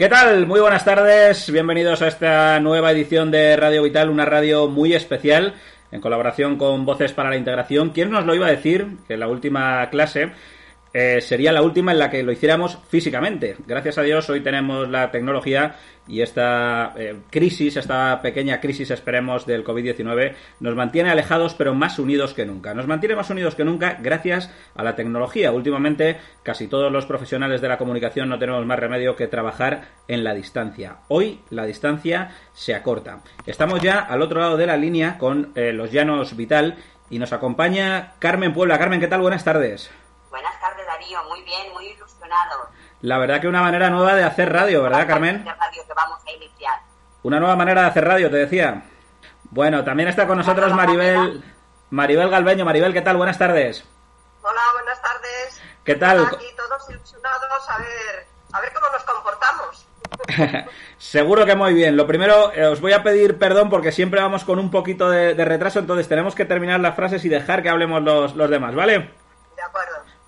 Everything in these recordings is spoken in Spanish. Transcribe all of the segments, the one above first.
¿Qué tal? Muy buenas tardes. Bienvenidos a esta nueva edición de Radio Vital, una radio muy especial en colaboración con Voces para la Integración. ¿Quién nos lo iba a decir? Que la última clase eh, sería la última en la que lo hiciéramos físicamente. Gracias a Dios hoy tenemos la tecnología y esta eh, crisis, esta pequeña crisis, esperemos, del COVID-19, nos mantiene alejados pero más unidos que nunca. Nos mantiene más unidos que nunca gracias a la tecnología. Últimamente casi todos los profesionales de la comunicación no tenemos más remedio que trabajar en la distancia. Hoy la distancia se acorta. Estamos ya al otro lado de la línea con eh, los Llanos Vital y nos acompaña Carmen Puebla. Carmen, ¿qué tal? Buenas tardes. Buenas tardes, Darío. Muy bien, muy ilusionado. La verdad que una manera nueva de hacer radio, ¿verdad, Carmen? De radio que vamos a iniciar. Una nueva manera de hacer radio, te decía. Bueno, también está con nosotros Maribel, Maribel Galveño. Maribel, ¿qué tal? Buenas tardes. Hola, buenas tardes. ¿Qué tal? Aquí todos ilusionados a ver, a ver cómo nos comportamos. Seguro que muy bien. Lo primero, eh, os voy a pedir perdón porque siempre vamos con un poquito de, de retraso, entonces tenemos que terminar las frases y dejar que hablemos los, los demás, ¿vale?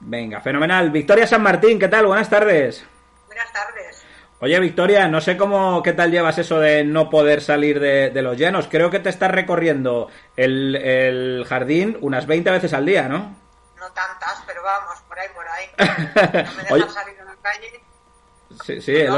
Venga, fenomenal. Victoria San Martín, ¿qué tal? Buenas tardes. Buenas tardes. Oye, Victoria, no sé cómo, qué tal llevas eso de no poder salir de, de los llanos. Creo que te estás recorriendo el, el jardín unas 20 veces al día, ¿no? No tantas, pero vamos, por ahí, por ahí. No me dejan Oye. salir a la calle. Sí, sí. El.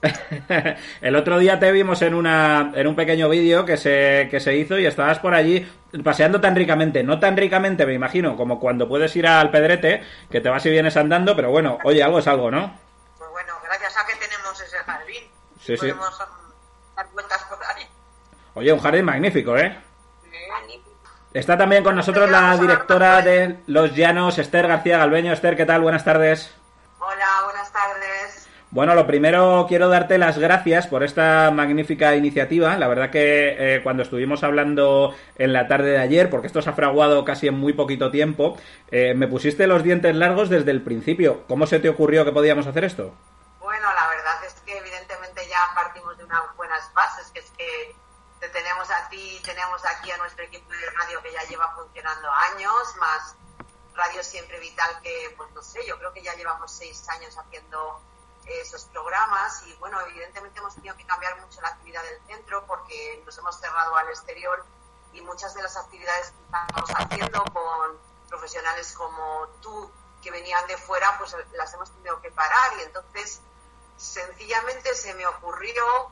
el otro día te vimos en, una, en un pequeño vídeo que se, que se hizo y estabas por allí paseando tan ricamente. No tan ricamente, me imagino, como cuando puedes ir al Pedrete, que te vas y vienes andando, pero bueno, oye, algo es algo, ¿no? Pues bueno, gracias a que tenemos ese jardín. Sí, podemos dar vueltas por ahí. Oye, un jardín magnífico, ¿eh? Está también con nosotros la directora de Los Llanos, Esther García Galveño. Esther, ¿qué tal? Buenas tardes. Bueno, lo primero quiero darte las gracias por esta magnífica iniciativa. La verdad que eh, cuando estuvimos hablando en la tarde de ayer, porque esto se ha fraguado casi en muy poquito tiempo, eh, me pusiste los dientes largos desde el principio. ¿Cómo se te ocurrió que podíamos hacer esto? Bueno, la verdad es que evidentemente ya partimos de unas buenas bases, que es que te tenemos a ti, tenemos aquí a nuestro equipo de radio que ya lleva funcionando años, más Radio Siempre Vital que, pues no sé, yo creo que ya llevamos seis años haciendo esos programas y bueno, evidentemente hemos tenido que cambiar mucho la actividad del centro porque nos hemos cerrado al exterior y muchas de las actividades que estamos haciendo con profesionales como tú que venían de fuera, pues las hemos tenido que parar y entonces sencillamente se me ocurrió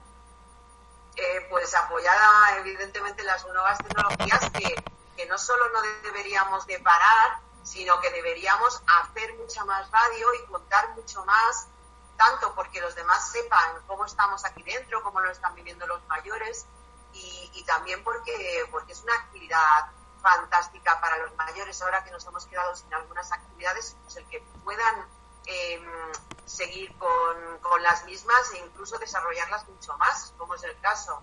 eh, pues apoyada evidentemente en las nuevas tecnologías que, que no solo no deberíamos de parar, sino que deberíamos hacer mucha más radio y contar mucho más, tanto porque los demás sepan cómo estamos aquí dentro, cómo lo están viviendo los mayores, y, también porque, porque es una actividad fantástica para los mayores, ahora que nos hemos quedado sin algunas actividades, pues el que puedan eh, seguir con, con las mismas e incluso desarrollarlas mucho más, como es el caso.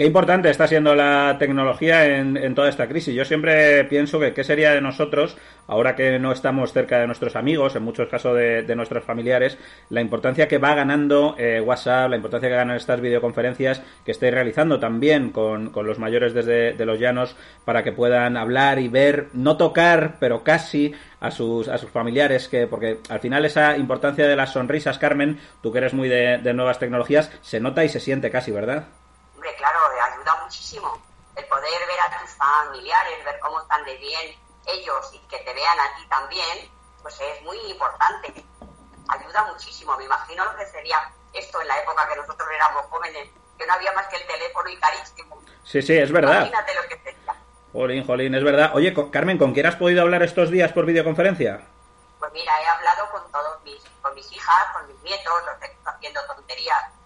Qué importante está siendo la tecnología en, toda esta crisis. Yo siempre pienso que qué sería de nosotros, ahora que no estamos cerca de nuestros amigos, en muchos casos de, nuestros familiares, la importancia que va ganando eh, WhatsApp, la importancia que ganan estas videoconferencias que estáis realizando también con, los mayores desde de los llanos para que puedan hablar y ver, no tocar, pero casi a sus, a sus familiares, que porque al final esa importancia de las sonrisas, Carmen, tú que eres muy de nuevas tecnologías, se nota y se siente casi, ¿verdad? Hombre, claro, ayuda muchísimo el poder ver a tus familiares, ver cómo están de bien ellos y que te vean a ti también, pues es muy importante. Ayuda muchísimo. Me imagino lo que sería esto en la época que nosotros éramos jóvenes, que no había más que el teléfono y carísimo. Sí, sí, es verdad. Imagínate lo que sería. Jolín, jolín, es verdad. Oye, Carmen, ¿con quién has podido hablar estos días por videoconferencia? Pues mira, he hablado con todos mis, con mis hijas, con mis nietos, los que haciendo tonterías,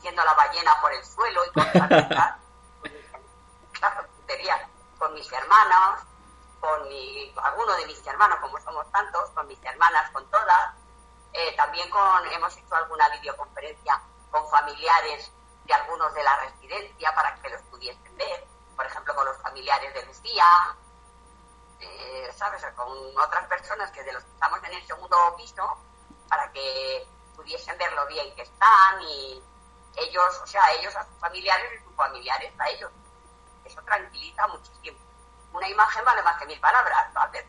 haciendo la ballena por el suelo y cosas mis- Claro, tonterías. Con mis hermanos, con mi, alguno de mis hermanos, como somos tantos, con mis hermanas, con todas. Eh, también con, hemos hecho alguna videoconferencia con familiares de algunos de la residencia para que los pudiesen ver, por ejemplo, con los familiares de Lucía, eh, ¿sabes? Con otras personas que de los que estamos en el segundo piso, para que pudiesen ver lo bien que están y ellos, o sea, ellos a sus familiares y sus familiares a ellos. Eso tranquiliza muchísimo. Una imagen vale más que mil palabras, ¿vale?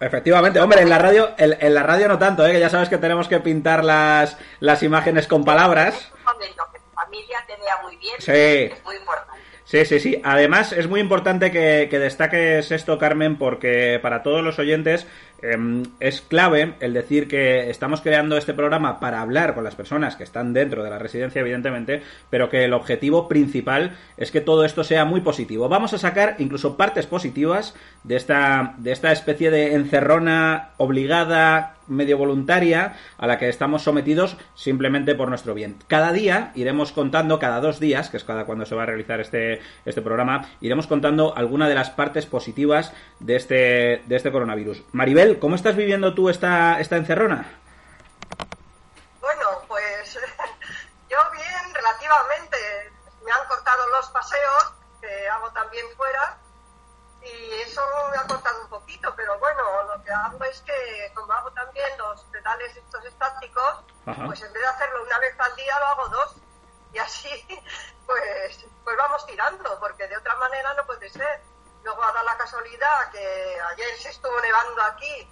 Efectivamente, hombre, en la radio, en, la radio no tanto, ¿eh? que ya sabes que tenemos que pintar las, las imágenes con palabras. que tu familia te vea muy bien, es muy importante. Sí, sí, sí. Además, es muy importante que, que, destaques esto, Carmen, porque para todos los oyentes Em, es clave el decir que estamos creando este programa para hablar con las personas que están dentro de la residencia, evidentemente, pero que el objetivo principal es que todo esto sea muy positivo. Vamos a sacar incluso partes positivas de esta, de esta especie de encerrona obligada, medio voluntaria, a la que estamos sometidos simplemente por nuestro bien. Cada día iremos contando, cada dos días, que es cada cuando se va a realizar este, este programa, iremos contando alguna de las partes positivas de este, de este coronavirus. Maribel, ¿cómo estás viviendo tú esta, esta encerrona? Bueno, pues yo bien, relativamente. Me han cortado los paseos, que hago también fuera, y eso me ha cortado un poquito, pero bueno, lo que hago es que, como hago también los pedales estos estáticos, pues en vez de hacerlo una vez al día, lo hago dos. Y así, pues, pues vamos tirando, porque de otra manera no puede ser. Luego ha dado la casualidad que ayer se estuvo nevando aquí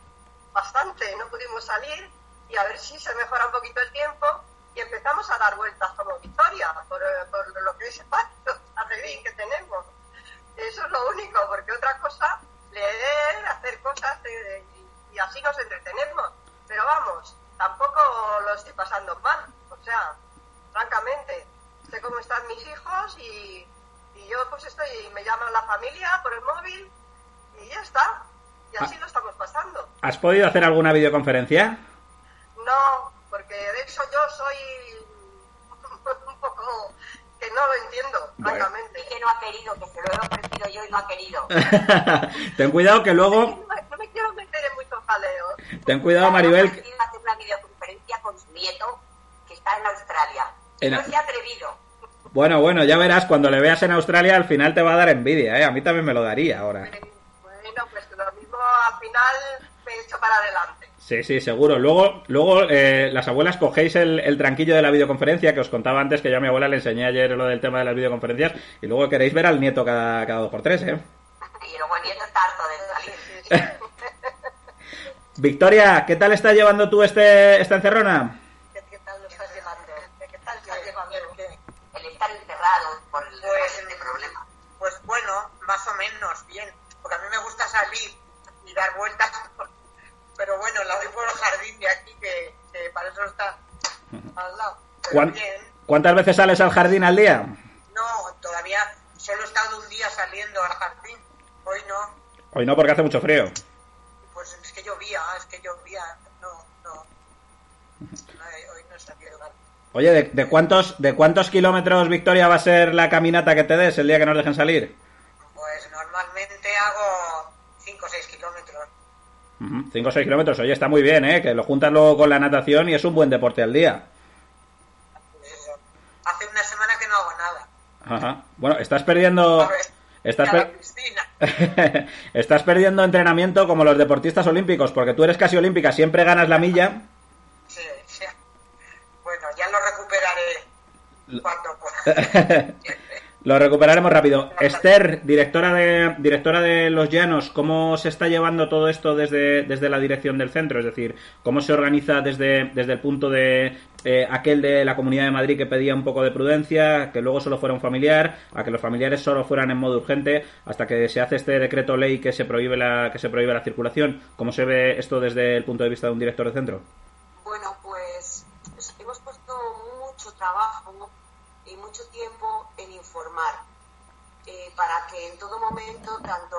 bastante, no pudimos salir y a ver si se mejora un poquito el tiempo y empezamos a dar vueltas como Victoria por, por lo que es el patio que tenemos. Eso es lo único, porque otra cosa, leer, hacer cosas eh, y, así nos entretenemos. Pero vamos, tampoco lo estoy pasando mal. O sea, francamente, sé cómo están mis hijos y y yo pues estoy, me llama la familia por el móvil y ya está. Y así ah. lo estamos pasando. ¿Has podido hacer alguna videoconferencia? No, porque de hecho yo soy un poco que no lo entiendo, francamente. que no ha querido, que se lo he ofrecido yo y no ha querido. Ten cuidado que luego... No me, quiero meter en muchos jaleos. Ten cuidado, Maribel. hacer una videoconferencia con su nieto que está en Australia. No se ha atrevido. Bueno, bueno, ya verás, cuando le veas en Australia al final te va a dar envidia, ¿eh? A mí también me lo daría ahora. Bueno, pues lo mismo al final me he hecho para adelante. Sí, sí, seguro. Luego, luego eh, las abuelas cogéis el, tranquillo de la videoconferencia, que os contaba antes que yo a mi abuela le enseñé ayer lo del tema de las videoconferencias, y luego queréis ver al nieto cada, cada dos por tres, ¿eh? Y luego el nieto está harto de salir. Victoria, ¿qué tal estás llevando tú este, esta encerrona? por el pues, problema? Pues bueno, más o menos bien, porque a mí me gusta salir y dar vueltas, pero bueno, la doy por el jardín de aquí, que, para eso está al lado. ¿Cuántas veces sales al jardín al día? No, todavía solo he estado un día saliendo al jardín, hoy no. Hoy no, porque hace mucho frío. Pues es que llovía, es que llovía, no, no. Hoy no he salido Oye, ¿de, cuántos, ¿de cuántos kilómetros, Victoria, va a ser la caminata que te des el día que nos dejen salir? Normalmente hago 5 o 6 kilómetros. 5 o 6 kilómetros, oye, está muy bien, ¿eh? Que lo juntas luego con la natación y es un buen deporte al día. Pues Hace una semana que no hago nada. Ajá. Bueno, estás perdiendo... Estás, estás perdiendo entrenamiento como los deportistas olímpicos, porque tú eres casi olímpica, siempre ganas la milla Lo recuperaremos rápido. Esther, directora de, directora de Los Llanos, ¿cómo se está llevando todo esto desde, desde la dirección del centro? Es decir, ¿cómo se organiza desde, desde el punto de eh, aquel de la Comunidad de Madrid que pedía un poco de prudencia, que luego solo fuera un familiar, a que los familiares solo fueran en modo urgente, hasta que se hace este decreto ley que se prohíbe la, que se prohíbe la circulación? ¿Cómo se ve esto desde el punto de vista de un director de centro? Bueno, pues, hemos puesto mucho trabajo, y mucho tiempo eh, para que en todo momento tanto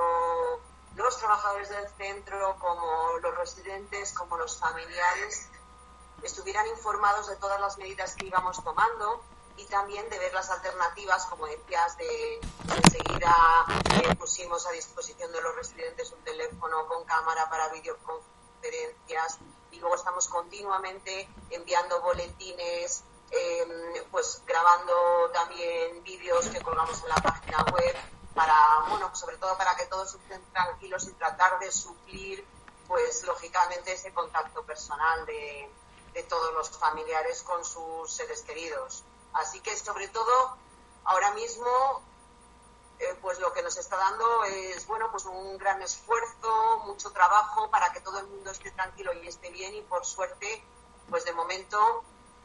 los trabajadores del centro como los residentes como los familiares estuvieran informados de todas las medidas que íbamos tomando y también de ver las alternativas, como decías, de enseguida eh, pusimos a disposición de los residentes un teléfono con cámara para videoconferencias y luego estamos continuamente enviando boletines Em, pues grabando también vídeos que colgamos en la página web para, bueno, sobre todo para que todos estén tranquilos y tratar de suplir, pues lógicamente ese contacto personal de, de todos los familiares con sus seres queridos. Así que sobre todo ahora mismo eh, pues lo que nos está dando es bueno pues un gran esfuerzo, mucho trabajo para que todo el mundo esté tranquilo y esté bien y por suerte pues de momento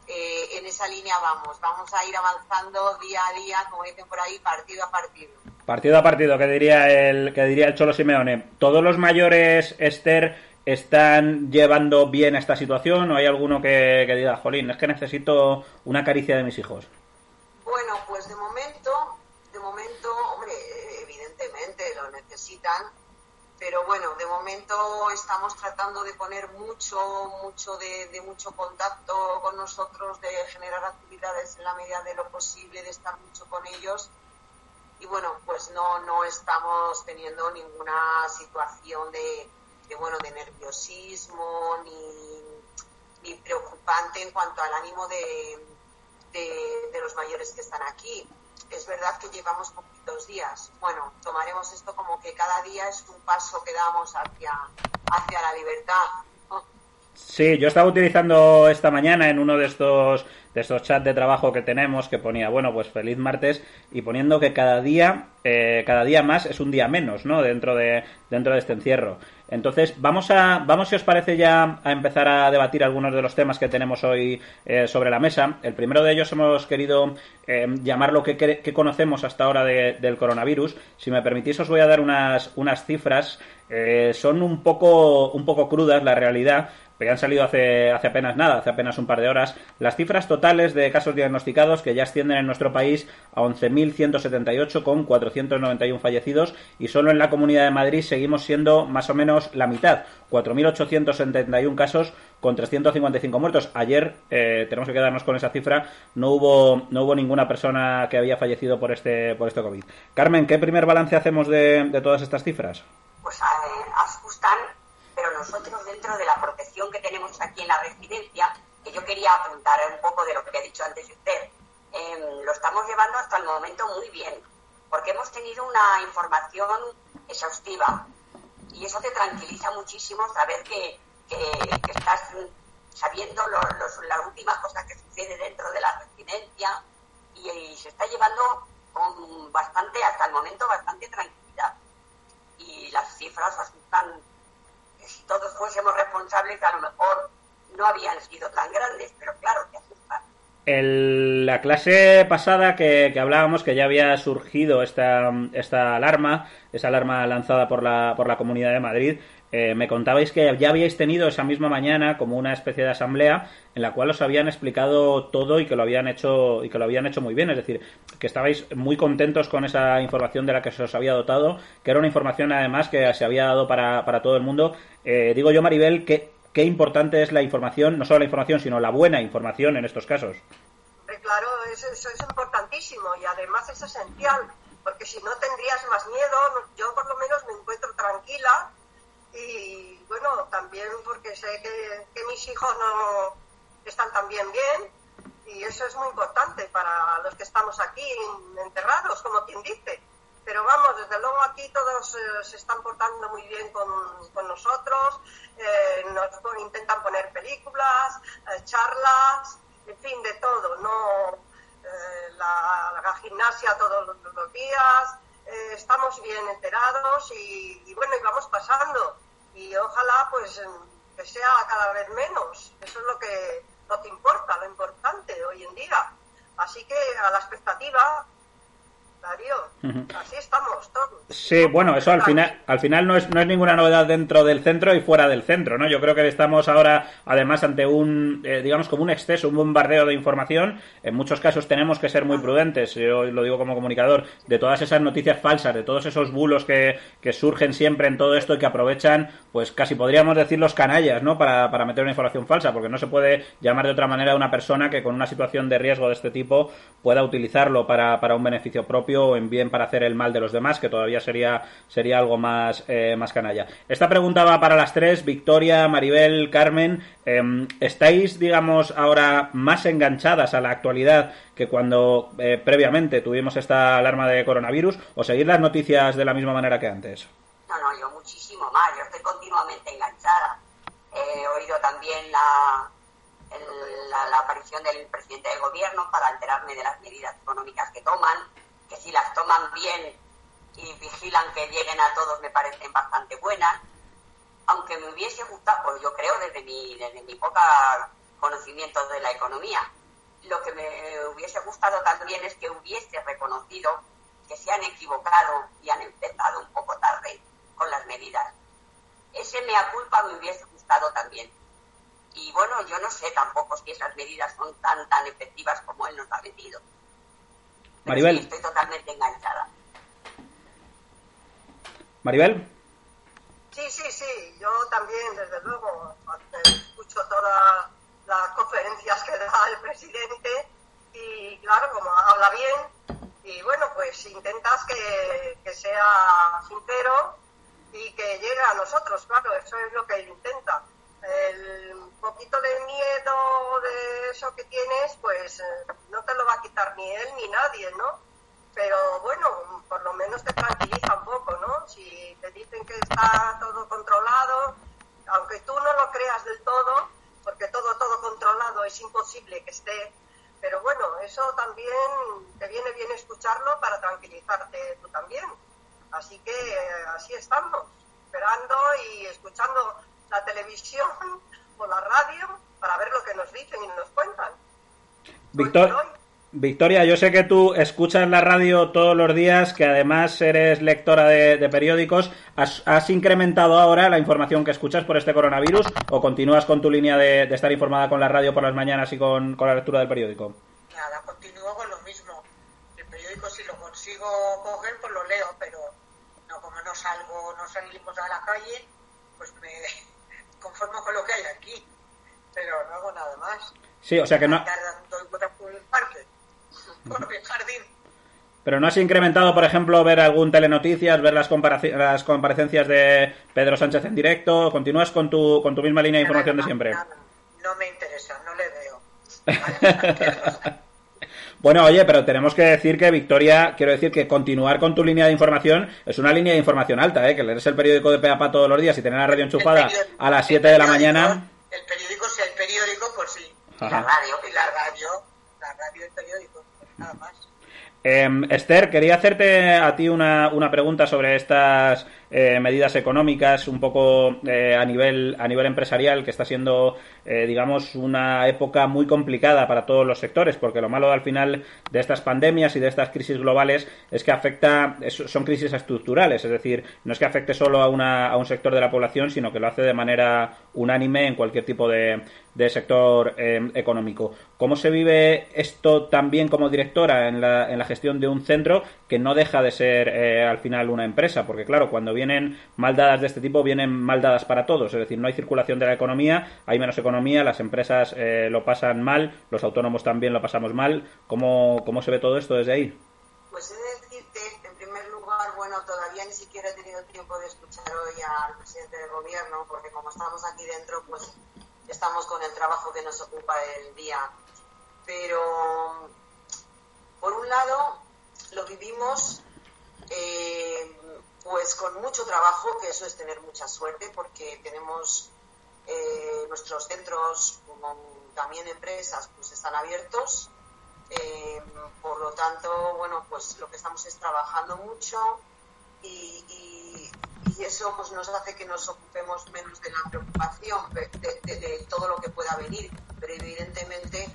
eh, en esa línea vamos, vamos a ir avanzando día a día, como dicen por ahí, partido a partido. Partido a partido, que diría el que diría el Cholo Simeone. Todos los mayores Esther están llevando bien esta situación o hay alguno que, que diga, jolín, es que necesito una caricia de mis hijos. Bueno, pues de momento necesitan, pero bueno, de momento estamos tratando de poner mucho, mucho de, mucho contacto con nosotros, de generar actividades en la medida de lo posible, de estar mucho con ellos. Y bueno, pues no, no estamos teniendo ninguna situación de, bueno, de nerviosismo ni, ni, preocupante en cuanto al ánimo de, de los mayores que están aquí. Es verdad que llevamos dos días. Bueno, tomaremos esto como que cada día es un paso que damos hacia, hacia la libertad. Sí, yo estaba utilizando esta mañana en uno de estos de estos chats de trabajo que tenemos que ponía, bueno, pues feliz martes y poniendo que cada día, eh, cada día más es un día menos, ¿no? Dentro de, dentro de este encierro. Entonces, vamos a, vamos si os parece ya a empezar a debatir algunos de los temas que tenemos hoy eh, sobre la mesa. El primero de ellos hemos querido eh, llamar lo que, conocemos hasta ahora del coronavirus. Si me permitís, os voy a dar unas, unas cifras. son un poco, un poco crudas, la realidad, que han salido hace, hace apenas nada, hace apenas un par de horas, las cifras totales de casos diagnosticados que ya ascienden en nuestro país a 11.178 con 491 fallecidos y solo en la Comunidad de Madrid seguimos siendo más o menos la mitad, 4.871 casos con 355 muertos. Ayer, eh, tenemos que quedarnos con esa cifra, no hubo, no hubo ninguna persona que había fallecido por este, por este COVID. Carmen, ¿qué primer balance hacemos de, todas estas cifras? Pues eh, asustan pero nosotros dentro de la protección que tenemos aquí en la residencia, que yo quería apuntar un poco de lo que ha dicho antes usted, em, lo estamos llevando hasta el momento muy bien, porque hemos tenido una información exhaustiva y eso te tranquiliza muchísimo saber que, estás sabiendo las últimas cosas que suceden dentro de la residencia y, y se está llevando con bastante, hasta el momento, bastante tranquilidad. Y las cifras asustan si todos fuésemos responsables, a lo mejor no habían sido tan grandes, pero claro, que asustan. En la clase pasada que, hablábamos que ya había surgido esta, esta alarma, esa alarma lanzada por la, por la Comunidad de Madrid, eh, me contabais que ya habíais tenido esa misma mañana como una especie de asamblea en la cual os habían explicado todo y que lo habían hecho y que lo habían hecho muy bien, es decir, que estabais muy contentos con esa información de la que se os había dotado, que era una información además que se había dado para, para todo el mundo. Eh, digo yo, Maribel, que qué importante es la información, no solo la información, sino la buena información en estos casos. Claro, eso, eso es importantísimo y además es esencial, porque si no tendrías más miedo, yo por lo menos me encuentro tranquila y bueno, también porque sé que, mis hijos no están también bien y eso es muy importante para los que estamos aquí enterrados, como quien dice. Pero vamos, desde luego aquí todos eh, se están portando muy bien con, nosotros, eh, nos intentan poner películas, eh, charlas, en fin, de todo, ¿no? La, la, gimnasia todos los, días, estamos bien enterados y, y bueno, y vamos pasando y ojalá pues que sea cada vez menos. Eso es lo que, lo que importa, lo importante hoy en día. Así que a la expectativa Así estamos todos. Sí, bueno, eso al final, al final no es, no es ninguna novedad dentro del centro y fuera del centro, ¿no? Yo creo que estamos ahora, además, ante un, eh, digamos, como un exceso, un bombardeo de información. En muchos casos tenemos que ser muy prudentes, yo lo digo como comunicador, de todas esas noticias falsas, de todos esos bulos que, que surgen siempre en todo esto y que aprovechan, pues casi podríamos decir los canallas, ¿no? Para, para meter una información falsa, porque no se puede llamar de otra manera a una persona que con una situación de riesgo de este tipo pueda utilizarlo para, para un beneficio propio en bien para hacer el mal de los demás, que todavía sería, sería algo más, eh, más canalla. Esta pregunta va para las tres, Victoria, Maribel, Carmen. Em, ¿Estáis, digamos, ahora más enganchadas a la actualidad que cuando eh, previamente tuvimos esta alarma de coronavirus o seguir las noticias de la misma manera que antes? No, no, yo muchísimo más, yo estoy continuamente enganchada. He oído también la, la, aparición del presidente del gobierno para enterarme de las medidas económicas que toman, que si las toman bien y vigilan que lleguen a todos me parecen bastante buenas, aunque me hubiese gustado, pues yo creo desde mi, desde mi poca conocimiento de la economía, lo que me hubiese gustado también es que hubiese reconocido que se han equivocado y han empezado un poco tarde con las medidas. Ese mea culpa me hubiese gustado también. Y bueno, yo no sé tampoco si esas medidas son tan tan efectivas como él nos ha vendido. Maribel. estoy totalmente enganchada. Maribel. Sí, sí, sí. Yo también, desde luego, escucho todas las conferencias que da el presidente y claro, como habla bien, y bueno, pues intentas que, que sea sincero y que llegue a nosotros, claro, eso es lo que él intenta el poquito de miedo de eso que tienes, pues eh, no te lo va a quitar ni él ni nadie, ¿no? Pero bueno, por lo menos te tranquiliza un poco, ¿no? Si te dicen que está todo controlado, aunque tú no lo creas del todo, porque todo, todo controlado es imposible que esté, pero bueno, eso también te viene bien escucharlo para tranquilizarte tú también. Así que eh, así estamos, esperando y escuchando la televisión o la radio para ver lo que nos dicen y nos cuentan. Victoria, yo sé que tú escuchas la radio todos los días, que además eres lectora de, periódicos. ¿Has, incrementado ahora la información que escuchas por este coronavirus o continúas con tu línea de, estar informada con la radio por las mañanas y con, la lectura del periódico? Nada, continúo con lo mismo. El periódico si lo consigo coger, pues lo leo, pero no como no salgo, no salimos a la calle, pues me, conformo con lo que hay aquí, pero no hago nada más. Sí, o sea que no... por el parque, por jardín. Pero no has incrementado, por ejemplo, ver algún telenoticias, ver las, las comparecencias de Pedro Sánchez en directo. ¿Continúas con tu, con tu misma línea de información de siempre? No me interesa, no le veo. Bueno, oye, pero tenemos que decir que Victoria, quiero decir que continuar con tu línea de información es una línea de información alta, ¿eh? Que lees el periódico de Peapa todos los días y tener la radio enchufada a las 7 de la mañana. El periódico, si el periódico, pues sí. La radio, y la radio, la radio, el periódico, nada más. Em, Esther, quería hacerte a ti una, una pregunta sobre estas eh, medidas económicas, un poco eh, a nivel a nivel empresarial, que está siendo, eh, digamos, una época muy complicada para todos los sectores, porque lo malo al final de estas pandemias y de estas crisis globales es que afecta, son crisis estructurales, es decir, no es que afecte solo a, una, a un sector de la población, sino que lo hace de manera unánime en cualquier tipo de, de sector económico. ¿Cómo se vive esto también como directora en la, en la gestión de un centro que no deja de ser eh, al final una empresa? Porque claro, cuando vienen mal dadas de este tipo, vienen mal dadas para todos. Es decir, no hay circulación de la economía, hay menos economía, las empresas eh, lo pasan mal, los autónomos también lo pasamos mal. ¿Cómo, ¿Cómo se ve todo esto desde ahí? Pues he de decirte, en primer lugar, bueno, todavía ni siquiera he tenido tiempo de escuchar hoy al presidente del gobierno, porque como estamos aquí dentro, pues estamos con el trabajo que nos ocupa el día pero por un lado lo vivimos eh, pues con mucho trabajo, que eso es tener mucha suerte, porque tenemos eh, nuestros centros, como también empresas, pues están abiertos. Eh, por lo tanto, bueno, pues lo que estamos es trabajando mucho y, eso pues nos hace que nos ocupemos menos de la preocupación de, de todo lo que pueda venir, pero evidentemente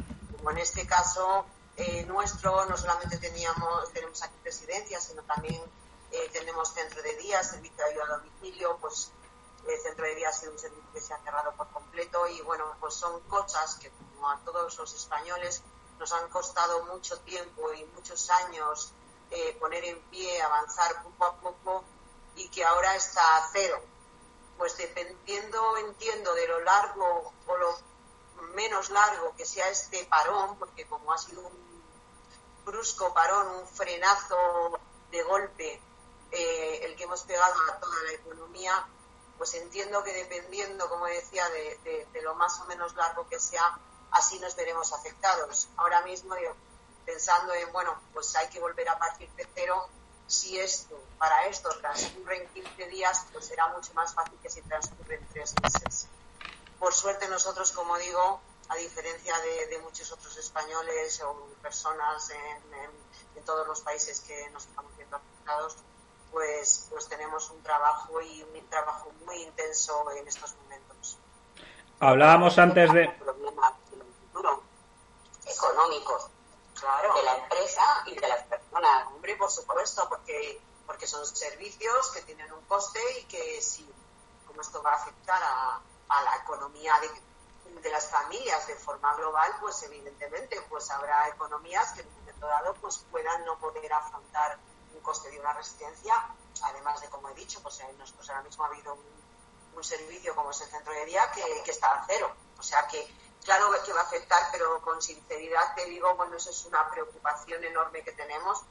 en este caso eh, nuestro, no solamente teníamos, tenemos aquí presidencia, sino también eh, tenemos centro de día, servicio de ayuda a domicilio, pues el centro de día ha sido un servicio que se ha cerrado por completo y bueno, pues son cosas que como a todos los españoles nos han costado mucho tiempo y muchos años eh, poner en pie, avanzar poco a poco y que ahora está a cero. Pues dependiendo, entiendo, de lo largo o lo menos largo que sea este parón, porque como ha sido un brusco parón, un frenazo de golpe, eh, el que hemos pegado a toda la economía, pues entiendo que dependiendo, como decía, de, lo más o menos largo que sea, así nos veremos afectados. Ahora mismo, pensando en, bueno, pues hay que volver a partir de cero, si esto, para esto transcurren 15 días, pues será mucho más fácil que si transcurren tres meses. Por suerte nosotros, como digo, a diferencia de, muchos otros españoles o personas en, todos los países que nos estamos viendo afectados, pues, pues tenemos un trabajo y un trabajo muy intenso en estos momentos. Hablábamos antes de... económicos claro. de la empresa y de las personas. Hombre, por supuesto, porque, porque son servicios que tienen un coste y que si, como esto va a afectar a, a la economía de, de las familias de forma global, pues evidentemente pues habrá economías que en un momento dado pues puedan no poder afrontar coste de una residencia, además de, como he dicho, pues en nosotros ahora mismo ha habido un, servicio como es el centro de día que, está a cero. O sea que, claro que va a afectar, pero con sinceridad te digo, bueno, eso es una preocupación enorme que tenemos,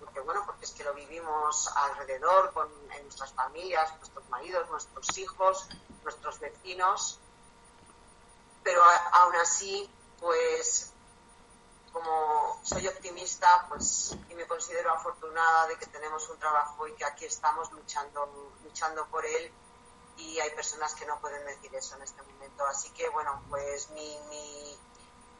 porque, bueno, porque es que lo vivimos alrededor, con, en nuestras familias, nuestros maridos, nuestros hijos, nuestros vecinos, pero aún así, pues como soy optimista, pues y me considero afortunada de que tenemos un trabajo y que aquí estamos luchando, luchando por él y hay personas que no pueden decir eso en este momento. Así que bueno, pues mi, mi,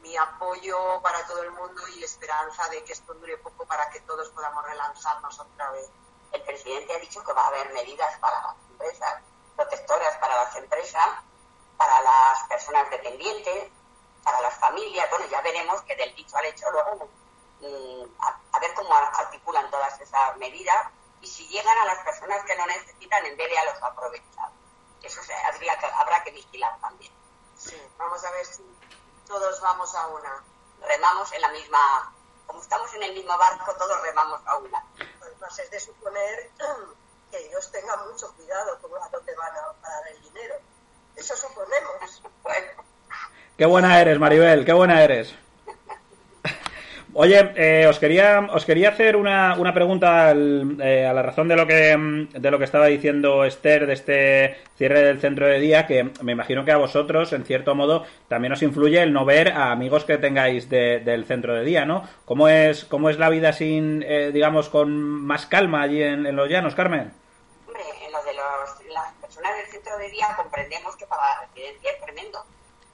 mi apoyo para todo el mundo y esperanza de que esto dure poco para que todos podamos relanzarnos otra vez. El presidente ha dicho que va a haber medidas para las empresas, protectoras para las empresas para las personas dependientes, para las familias. Bueno, ya veremos que del dicho al hecho luego mm, a, ver cómo articulan todas esas medidas y si llegan a las personas que no necesitan en vez de a los aprovechados. Eso se, habría que, habrá que vigilar también. Sí, vamos a ver si todos vamos a una. Remamos en la misma, como estamos en el mismo barco, todos remamos a una. Pues es de suponer que ellos tengan mucho cuidado con a dónde van a parar el dinero eso suponemos. Qué buena eres, Maribel, qué buena eres. Oye, eh, os quería os quería hacer una, una pregunta eh, a la razón de lo que de lo que estaba diciendo Esther de este cierre del centro de día, que me imagino que a vosotros, en cierto modo, también os influye el no ver a amigos que tengáis del centro de día, ¿no? ¿Cómo es cómo es la vida sin, eh, digamos, con más calma allí en, en los llanos, Carmen? del centro de día comprendemos que para la residencia es tremendo,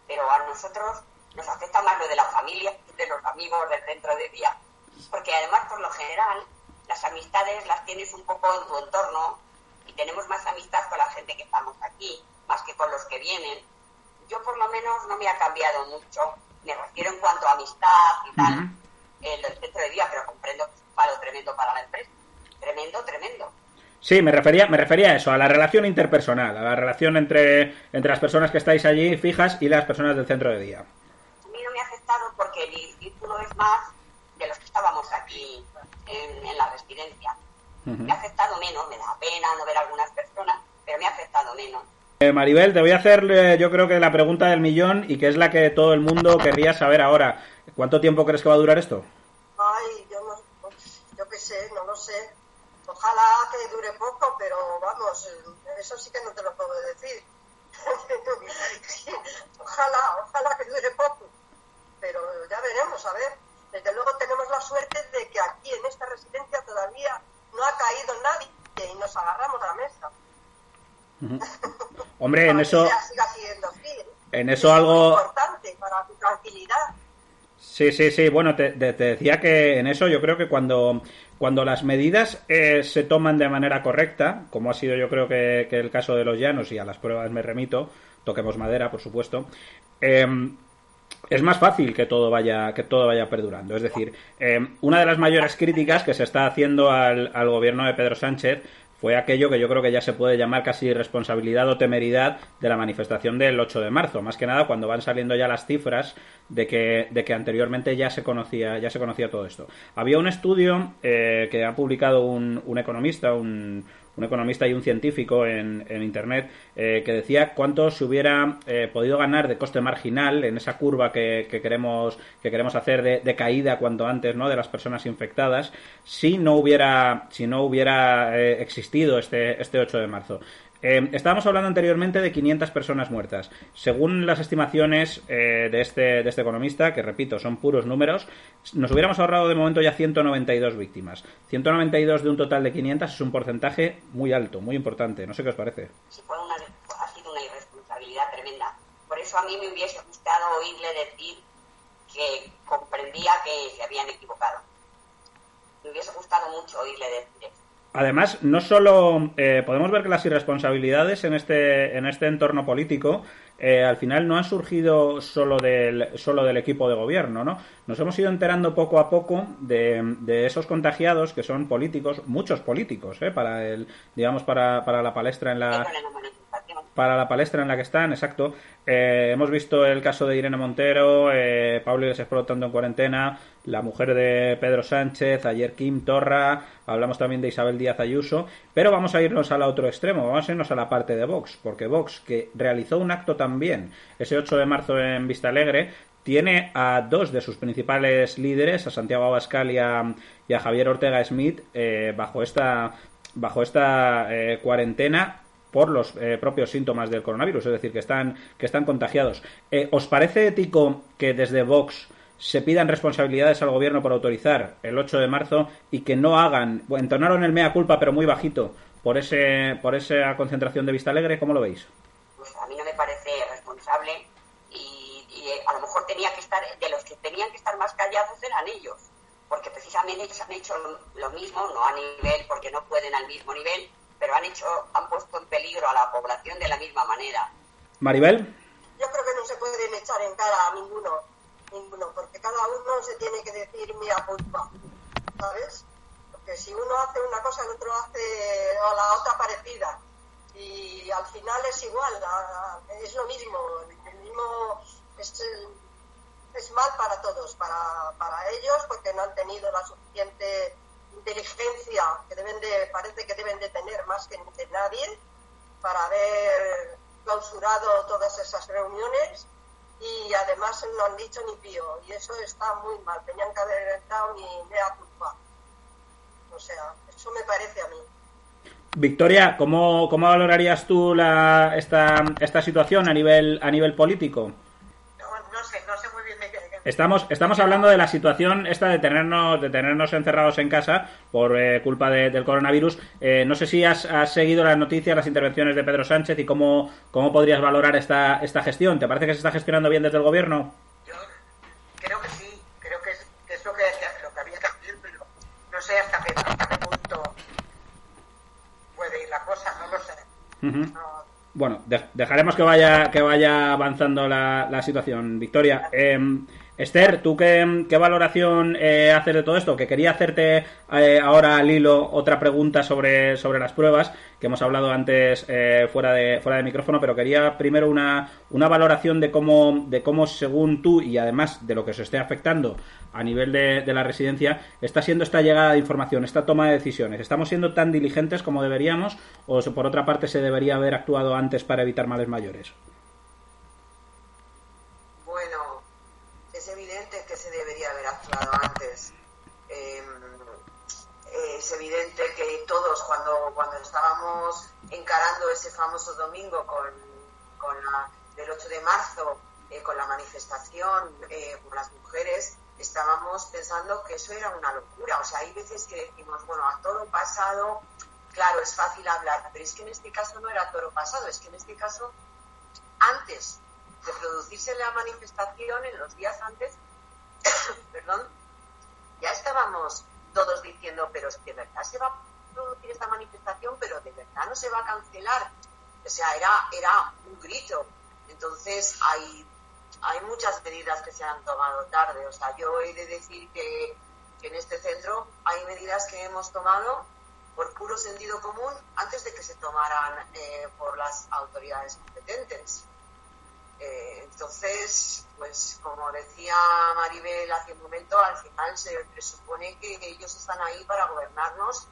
pero a nosotros nos afecta más lo de la familia de los amigos del centro de día, porque además por lo general las amistades las tienes un poco en tu entorno y tenemos más amistad con la gente que estamos aquí, más que con los que vienen. Yo por lo menos no me ha cambiado mucho, me refiero en cuanto a amistad y tal, el centro de día, pero comprendo que es un palo tremendo para la empresa. Tremendo, tremendo. Sí, me refería, me refería a eso, a la relación interpersonal, a la relación entre, entre las personas que estáis allí fijas y las personas del centro de día. A mí no me ha afectado porque mi círculo es más de los que estábamos aquí en, la residencia. Me ha afectado menos, me da pena no ver a algunas personas, pero me ha afectado menos. Eh, Maribel, te voy a hacer yo creo que la pregunta del millón y que es la que todo el mundo querría saber ahora. ¿Cuánto tiempo crees que va a durar esto? Ay, yo no, yo qué sé, no lo sé Ojalá que dure poco, pero vamos, eso sí que no te lo puedo decir. ojalá, ojalá que dure poco. Pero ya veremos, a ver. Desde luego tenemos la suerte de que aquí en esta residencia todavía no ha caído nadie y nos agarramos a la mesa. Hombre, en eso... En eso algo... importante para tu tranquilidad. Sí, sí, sí. Bueno, te, decía que en eso yo creo que cuando cuando las medidas eh, se toman de manera correcta, como ha sido yo creo que, el caso de los llanos y a las pruebas me remito, toquemos madera, por supuesto, em, es más fácil que todo vaya que todo vaya perdurando. Es decir, em, una de las mayores críticas que se está haciendo al, al gobierno de Pedro Sánchez fue aquello que yo creo que ya se puede llamar casi responsabilidad o temeridad de la manifestación del 8 de marzo, más que nada cuando van saliendo ya las cifras de que, de que anteriormente ya se conocía, ya se conocía todo esto. Había un estudio eh, que ha publicado un, un economista, un, un economista y un científico en, Internet, que decía cuánto se hubiera podido ganar de coste marginal en esa curva que, queremos, que queremos hacer de, caída cuanto antes ¿no? de las personas infectadas si no hubiera, si no hubiera existido este, este 8 de marzo. Eh, estábamos hablando anteriormente de 500 personas muertas. Según las estimaciones eh, de, este, de este economista, que repito, son puros números, nos hubiéramos ahorrado de momento ya 192 víctimas. 192 de un total de 500 es un porcentaje muy alto, muy importante. No sé qué os parece. Sí, fue una, ha sido una irresponsabilidad tremenda. Por eso a mí me hubiese gustado oírle decir que comprendía que se habían equivocado. Me hubiese gustado mucho oírle decir eso. Además, no solo eh, podemos ver que las irresponsabilidades en este, en este entorno político eh, al final no han surgido solo del, solo del equipo de gobierno, ¿no? Nos hemos ido enterando poco a poco de, de esos contagiados que son políticos, muchos políticos, ¿eh? para el, digamos, para, para la palestra en la para la palestra en la que están, exacto. Eh, hemos visto el caso de Irene Montero, eh, Pablo Iglesias en cuarentena, la mujer de Pedro Sánchez, ayer Kim Torra, hablamos también de Isabel Díaz Ayuso, pero vamos a irnos al otro extremo, vamos a irnos a la parte de Vox, porque Vox, que realizó un acto también ese 8 de marzo en Vista Alegre, tiene a dos de sus principales líderes, a Santiago Abascal y a, Javier Ortega Smith, eh, bajo esta bajo esta eh, cuarentena por los eh, propios síntomas del coronavirus, es decir, que están, que están contagiados. ¿Os parece ético que desde Vox se pidan responsabilidades al gobierno por autorizar el 8 de marzo y que no hagan, entonaron el mea culpa pero muy bajito por ese por esa concentración de Vista Alegre, ¿cómo lo veis? Pues a mí no me parece responsable y, eh, a lo mejor tenía que estar, de los que tenían que estar más callados eran ellos, porque precisamente ellos han hecho lo mismo, no a nivel, porque no pueden al mismo nivel, pero han hecho, han puesto en peligro a la población de la misma manera. Maribel. Yo creo que no se pueden echar en cara a ninguno, ninguno, porque cada uno se tiene que decir mira culpa, ¿sabes? Porque si uno hace una cosa, el otro hace a la otra parecida. Y al final es igual, es lo mismo, el mismo es, es mal para todos, para, para ellos, porque no han tenido la suficiente inteligencia que deben de, parece que deben de tener más que nadie para haber clausurado todas esas reuniones y además no han dicho ni pío y eso está muy mal, tenían que haber dado ni mea culpa. O sea, eso me parece a mí. Victoria, ¿cómo, cómo valorarías tú la, esta, esta situación a nivel, a nivel político? Estamos, estamos hablando de la situación esta de tenernos, de tenernos encerrados en casa por eh, culpa del coronavirus. Eh, no sé si has, seguido las noticias, las intervenciones de Pedro Sánchez y cómo, cómo podrías valorar esta, esta gestión. ¿Te parece que se está gestionando bien desde el gobierno? Yo creo que sí, creo que es, lo, que, había que hacer, pero no sé hasta qué, punto puede ir la cosa, no lo sé. Bueno, dejaremos que vaya que vaya avanzando la, la situación, Victoria. Eh, Esther, ¿tú qué, valoración eh, haces de todo esto? Que quería hacerte eh, ahora, Lilo, otra pregunta sobre, sobre las pruebas, que hemos hablado antes eh, fuera, de, fuera de micrófono, pero quería primero una, una valoración de cómo, de cómo, según tú, y además de lo que se esté afectando a nivel de, de la residencia, está siendo esta llegada de información, esta toma de decisiones. ¿Estamos siendo tan diligentes como deberíamos o, por otra parte, se debería haber actuado antes para evitar males mayores? Antes. Em, es evidente que todos cuando, cuando estábamos encarando ese famoso domingo con, con la, del 8 de marzo, eh, con la manifestación eh, por las mujeres, estábamos pensando que eso era una locura. O sea, hay veces que decimos, bueno, a todo pasado, claro, es fácil hablar, pero es que en este caso no era todo pasado, es que en este caso, antes de producirse la manifestación, en los días antes, perdón, ya estábamos todos diciendo, pero es que de verdad se va a producir esta manifestación, pero de verdad no se va a cancelar. O sea, era, era un grito. Entonces hay, hay muchas medidas que se han tomado tarde. O sea, yo he de decir que, en este centro hay medidas que hemos tomado por puro sentido común antes de que se tomaran eh, por las autoridades competentes. Eh, entonces, pues como decía Maribel hace un momento, al final se presupone que ellos están ahí para gobernarnos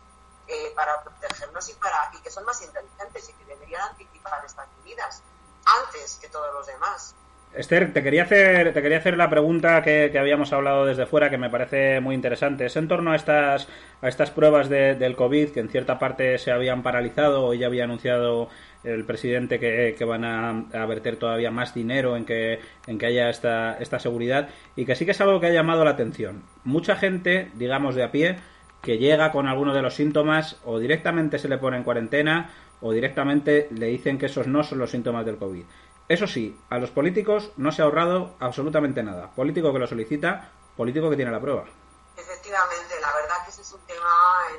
eh, para protegernos y, para, y que son más inteligentes y que deberían anticipar estas medidas antes que todos los demás. Esther, te quería hacer, te quería hacer la pregunta que, habíamos hablado desde fuera, que me parece muy interesante. Es en torno a estas, a estas pruebas de, del COVID, que en cierta parte se habían paralizado. Hoy ya había anunciado el presidente que, que van a, a, verter todavía más dinero en que, en que haya esta, esta seguridad. Y que sí que es algo que ha llamado la atención. Mucha gente, digamos de a pie, que llega con alguno de los síntomas, o directamente se le pone en cuarentena, o directamente le dicen que esos no son los síntomas del COVID. Eso sí, a los políticos no se ha ahorrado absolutamente nada. Político que lo solicita, político que tiene la prueba. Efectivamente, la verdad que ese es un tema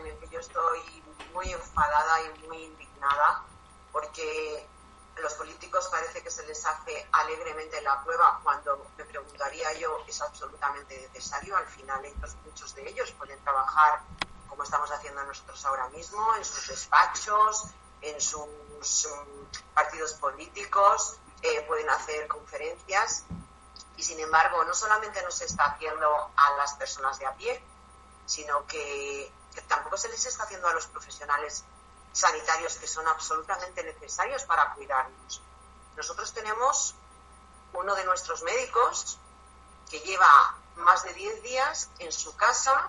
en el que yo estoy muy enfadada y muy indignada, porque a los políticos parece que se les hace alegremente la prueba cuando me preguntaría yo es absolutamente necesario. Al final, muchos de ellos pueden trabajar como estamos haciendo nosotros ahora mismo, en sus despachos, en sus um, partidos políticos, eh, pueden hacer conferencias y sin embargo no solamente no se está haciendo a las personas de a pie, sino que, tampoco se les está haciendo a los profesionales sanitarios que son absolutamente necesarios para cuidarnos. Nosotros tenemos uno de nuestros médicos que lleva más de 10 días en su casa,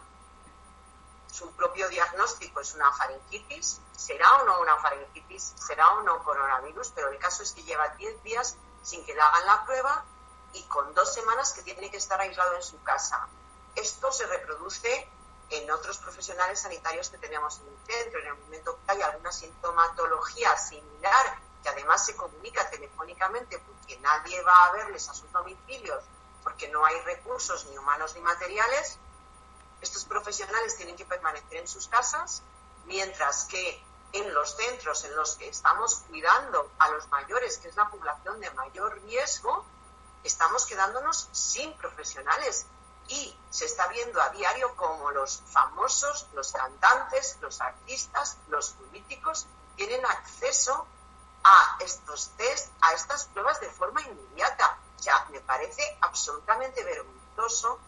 su propio diagnóstico es una faringitis, será o no una faringitis, será o no coronavirus, pero el caso es que lleva 10 días sin que le hagan la prueba y con dos semanas que tiene que estar aislado en su casa. Esto se reproduce en otros profesionales sanitarios que tenemos en el centro. En el momento que hay alguna sintomatología similar, que además se comunica telefónicamente porque nadie va a verles a sus domicilios, porque no hay recursos ni humanos ni materiales, estos profesionales tienen que permanecer en sus casas mientras que en los centros en los que estamos cuidando a los mayores, que es la población de mayor riesgo, estamos quedándonos sin profesionales y se está viendo a diario como los famosos, los cantantes, los artistas, los políticos tienen acceso a estos test, a estas pruebas de forma inmediata. O sea, me parece absolutamente vergonzoso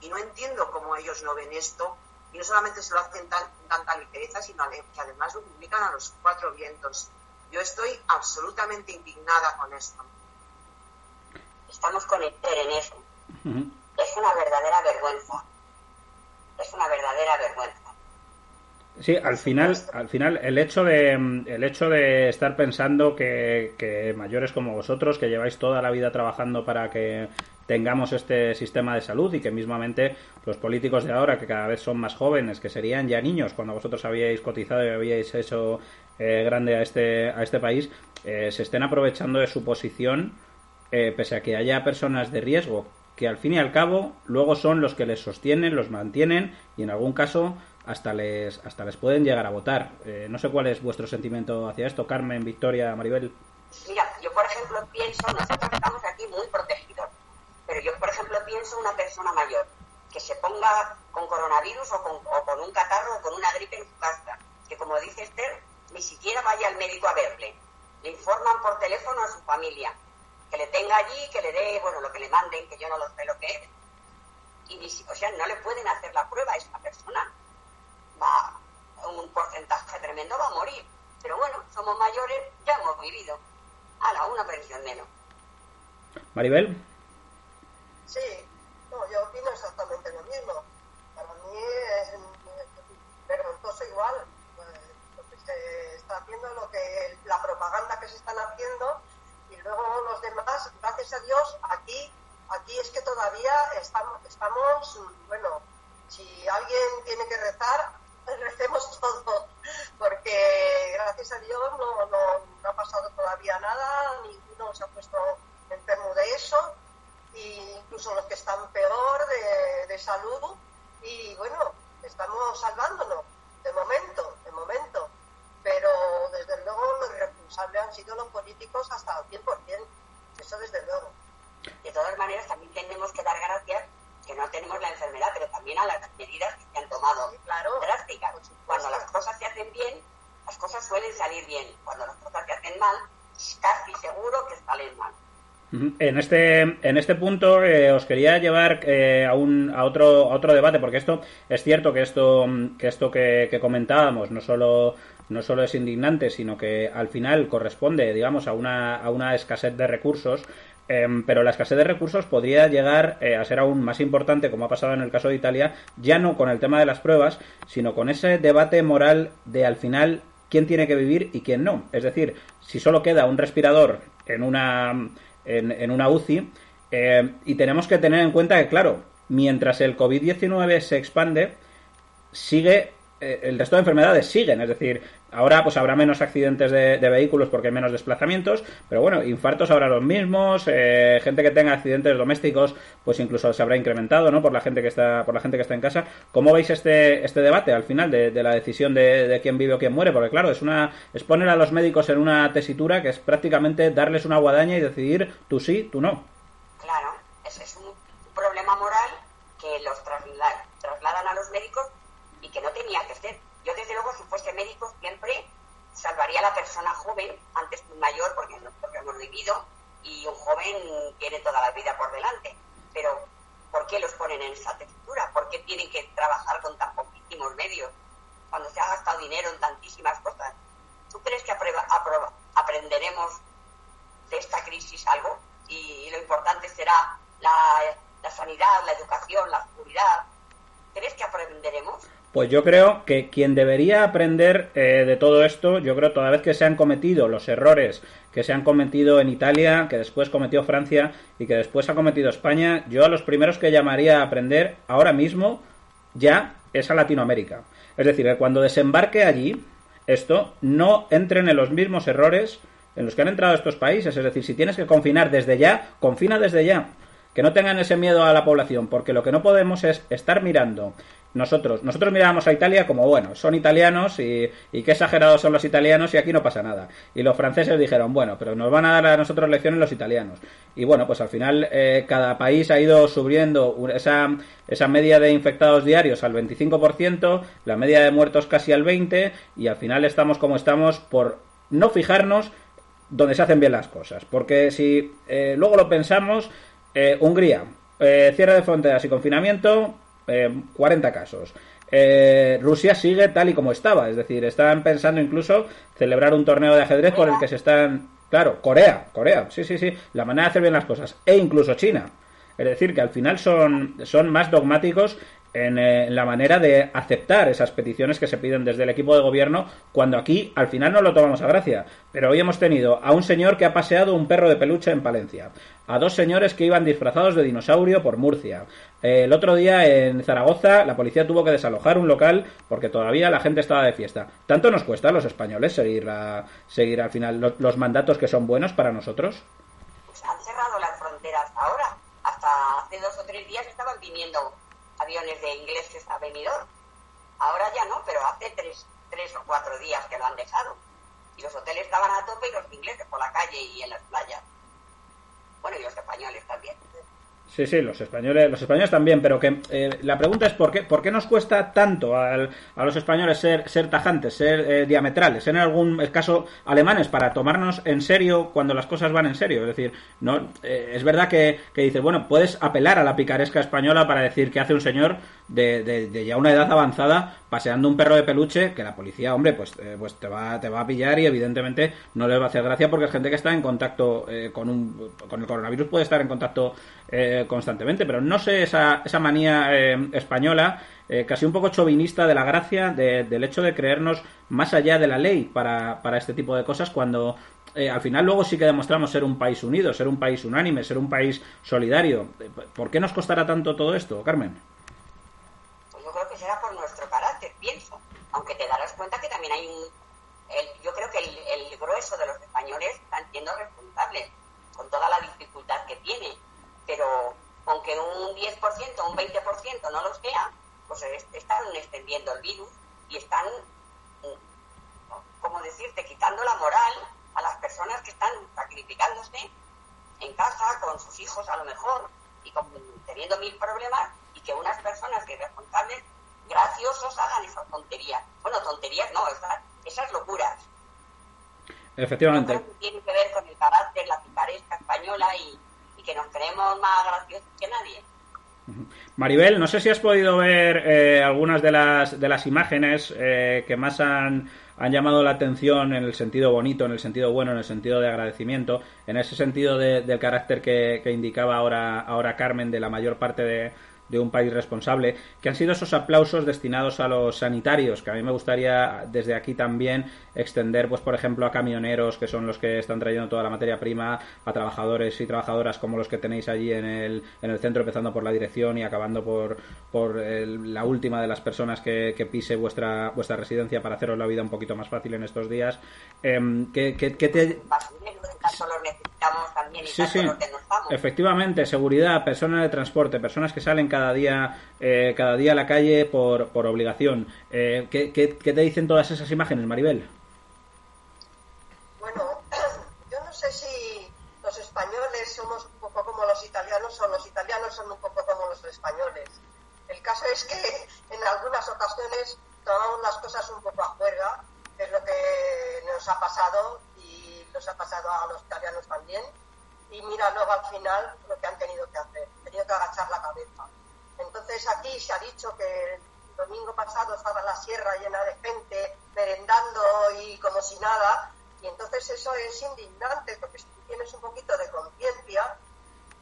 y no entiendo cómo ellos no ven esto y no solamente se lo hacen tan, tanta ligereza, sino que además lo publican a los cuatro vientos. Yo estoy absolutamente indignada con esto. Estamos con el en eso. Es una verdadera vergüenza. Es una verdadera vergüenza. Sí, al final, al final el hecho de el hecho de estar pensando que, que mayores como vosotros, que lleváis toda la vida trabajando para que tengamos este sistema de salud y que mismamente los políticos de ahora, que cada vez son más jóvenes, que serían ya niños cuando vosotros habíais cotizado y habíais hecho eh, grande a este, a este país, eh, se estén aprovechando de su posición, eh, pese a que haya personas de riesgo, que al fin y al cabo luego son los que les sostienen, los mantienen y en algún caso hasta les, hasta les pueden llegar a votar. no sé cuál es vuestro sentimiento hacia esto, Carmen, Victoria, Maribel. Mira, yo por ejemplo pienso, nosotros estamos aquí muy protegidos pero yo, por ejemplo, pienso una persona mayor que se ponga con coronavirus o con, un catarro o con una gripe en su casa, que como dice Esther, ni siquiera vaya al médico a verle. Le informan por teléfono a su familia, que le tenga allí, que le dé, bueno, lo que le manden, que yo no lo sé lo que es. Y ni, o sea, no le pueden hacer la prueba a esta persona. Va, un porcentaje tremendo va a morir. Pero bueno, somos mayores, ya hemos vivido. A la una pensión menos. Maribel. Sí, no, yo opino exactamente lo mismo. Para mí es, vergonzoso igual pues, lo que se está haciendo, lo que la propaganda que se están haciendo luego los demás, gracias a Dios, aquí aquí es que todavía estamos, estamos bueno, si alguien tiene que rezar, recemos todo, porque gracias a Dios no, no, no ha pasado todavía nada, ninguno se ha puesto enfermo de eso incluso los que están peor de, salud y bueno, estamos salvándonos de momento, de momento, pero desde luego los responsables han sido los políticos hasta el 100%, eso desde luego. De todas maneras, también tenemos que dar gracias que no tenemos la enfermedad, pero también a las medidas que se han tomado claro, drásticas. Cuando las cosas se hacen bien, las cosas suelen salir bien. Cuando las cosas se hacen mal, casi seguro que salen mal. En este, en este punto eh, os quería llevar eh, a, un, a, otro, a otro debate, porque esto es cierto que esto que, esto que, comentábamos no solo, no solo es indignante, sino que al final corresponde, digamos, a una, a una escasez de recursos. Em, pero la escasez de recursos podría llegar eh, a ser aún más importante, como ha pasado en el caso de Italia, ya no con el tema de las pruebas, sino con ese debate moral de al final quién tiene que vivir y quién no. Es decir, si solo queda un respirador en una en, una UCI. Eh, y tenemos que tener en cuenta que, claro, mientras el COVID-19 se expande, sigue eh, el resto de enfermedades siguen, es decir, ahora pues habrá menos accidentes de, vehículos porque hay menos desplazamientos, pero bueno, infartos habrá los mismos, eh, gente que tenga accidentes domésticos pues incluso se habrá incrementado, ¿no? Por la gente que está por la gente que está en casa. ¿Cómo veis este este debate al final de, la decisión de, quién vive o quién muere? Porque claro, es una es poner a los médicos en una tesitura que es prácticamente darles una guadaña y decidir tú sí, tú no. Claro, ese es un problema moral que los trasladan a los médicos y que no tenía que ser. Yo, desde luego, si fuese médico, siempre salvaría a la persona joven antes que un mayor, porque nosotros hemos vivido y un joven tiene toda la vida por delante. Pero, ¿por qué los ponen en esa textura? ¿Por qué tienen que trabajar con tan poquísimos medios cuando se ha gastado dinero en tantísimas cosas? ¿Tú crees que aprenderemos de esta crisis algo? Y lo importante será la sanidad, la educación, la seguridad. ¿Crees que aprenderemos? Pues yo creo que quien debería aprender eh, de todo esto, yo creo toda vez que se han cometido los errores que se han cometido en Italia, que después cometió Francia y que después ha cometido España, yo a los primeros que llamaría a aprender ahora mismo ya es a Latinoamérica. Es decir, que cuando desembarque allí, esto no entren en los mismos errores en los que han entrado estos países. Es decir, si tienes que confinar desde ya, confina desde ya. Que no tengan ese miedo a la población, porque lo que no podemos es estar mirando nosotros, nosotros mirábamos a Italia como, bueno, son italianos y, y qué exagerados son los italianos y aquí no pasa nada. Y los franceses dijeron, bueno, pero nos van a dar a nosotros lecciones los italianos. Y bueno, pues al final eh, cada país ha ido subiendo esa, esa media de infectados diarios al 25%, la media de muertos casi al 20% y al final estamos como estamos por no fijarnos donde se hacen bien las cosas. Porque si eh, luego lo pensamos, eh, Hungría, cierre de fronteras y confinamiento, 40 eh, casos. Eh, Rusia sigue tal y como estaba, es decir, están pensando incluso celebrar un torneo de ajedrez por el que se están. Claro, Corea, Corea, sí, sí, sí, la manera de hacer bien las cosas, e incluso China. Es decir, que al final son, son más dogmáticos eh, en, la manera de aceptar esas peticiones que se piden desde el equipo de gobierno cuando aquí al final no lo tomamos a gracia. Pero hoy hemos tenido a un señor que ha paseado un perro de peluche en Palencia, a dos señores que iban disfrazados de dinosaurio por Murcia. Eh, el otro día en Zaragoza la policía tuvo que desalojar un local porque todavía la gente estaba de fiesta. ¿Tanto nos cuesta a los españoles seguir, seguir al final los, mandatos que son buenos para nosotros? Pues han cerrado las fronteras ahora. Hasta hace dos o tres días estaban viniendo aviones de ingleses a Benidorm. Ahora ya no, pero hace tres, tres o cuatro días que lo han dejado. Y los hoteles estaban a tope y los ingleses por la calle y en las playas. Bueno, y los españoles también. Sí, sí, los españoles, los españoles también, pero que eh, la pregunta es por qué, por qué nos cuesta tanto a los españoles ser, tajantes, ser eh, diametrales, en algún caso alemanes para tomarnos en serio cuando las cosas van en serio. Es decir, no, eh, es verdad que, que dices, bueno, puedes apelar a la picaresca española para decir que hace un señor de, de, ya una edad avanzada paseando un perro de peluche que la policía, hombre, pues, pues te, va, te va a pillar y evidentemente no les va a hacer gracia porque es gente que está en contacto con, un, con el coronavirus, puede estar en contacto eh, constantemente, pero no sé esa, esa manía eh, española, eh, casi un poco chauvinista de la gracia del hecho de creernos más allá de la ley para, para este tipo de cosas cuando al final luego sí que demostramos ser un país unido, ser un país unánime, ser un país solidario. ¿Por qué nos costará tanto todo esto, Carmen? Pues yo creo que será por cuenta que también hay un... yo creo que el, el grueso de los españoles están siendo responsables con toda la dificultad que tienen pero aunque un 10%, un 20% no lo sea, pues están extendiendo el virus y están, como decirte, quitando la moral a las personas que están sacrificándose en casa con sus hijos a lo mejor y teniendo mil problemas y que unas personas que responsables graciosos hagan esas tonterías. Bueno, tonterías no, esas, esas locuras. Efectivamente. tiene que ver con el carácter, la picaresca española y, que nos creemos más graciosos que nadie. Maribel, no sé si has podido ver eh, algunas de las, de las imágenes eh, que más han, han llamado la atención en el sentido bonito, en el sentido bueno, en el sentido de agradecimiento, en ese sentido del carácter que, que indicaba ahora, ahora Carmen de la mayor parte de, de un país responsable, que han sido esos aplausos destinados a los sanitarios, que a mí me gustaría desde aquí también extender, pues por ejemplo, a camioneros, que son los que están trayendo toda la materia prima, a trabajadores y trabajadoras como los que tenéis allí en el, en el centro, empezando por la dirección y acabando por, por la última de las personas que, pise vuestra, vuestra residencia para haceros la vida un poquito más fácil en estos días. Eh, ¿qué, qué, te... sí, sí. Efectivamente, seguridad, personas de transporte, personas que salen cada día, eh, cada día a la calle por, por obligación. Eh, ¿qué, qué, te dicen todas esas imágenes, Maribel? Bueno, yo no sé si los españoles somos un poco como los italianos o los italianos son un poco como los españoles. El caso es que en algunas ocasiones tomamos las cosas un poco a juerga, es lo que nos ha pasado y nos ha pasado a los italianos también. Y mira luego al final lo que han tenido que hacer, han tenido que agachar la cabeza. Entonces aquí se ha dicho que el domingo pasado estaba la sierra llena de gente merendando y como si nada, y entonces eso es indignante, porque si tienes un poquito de conciencia,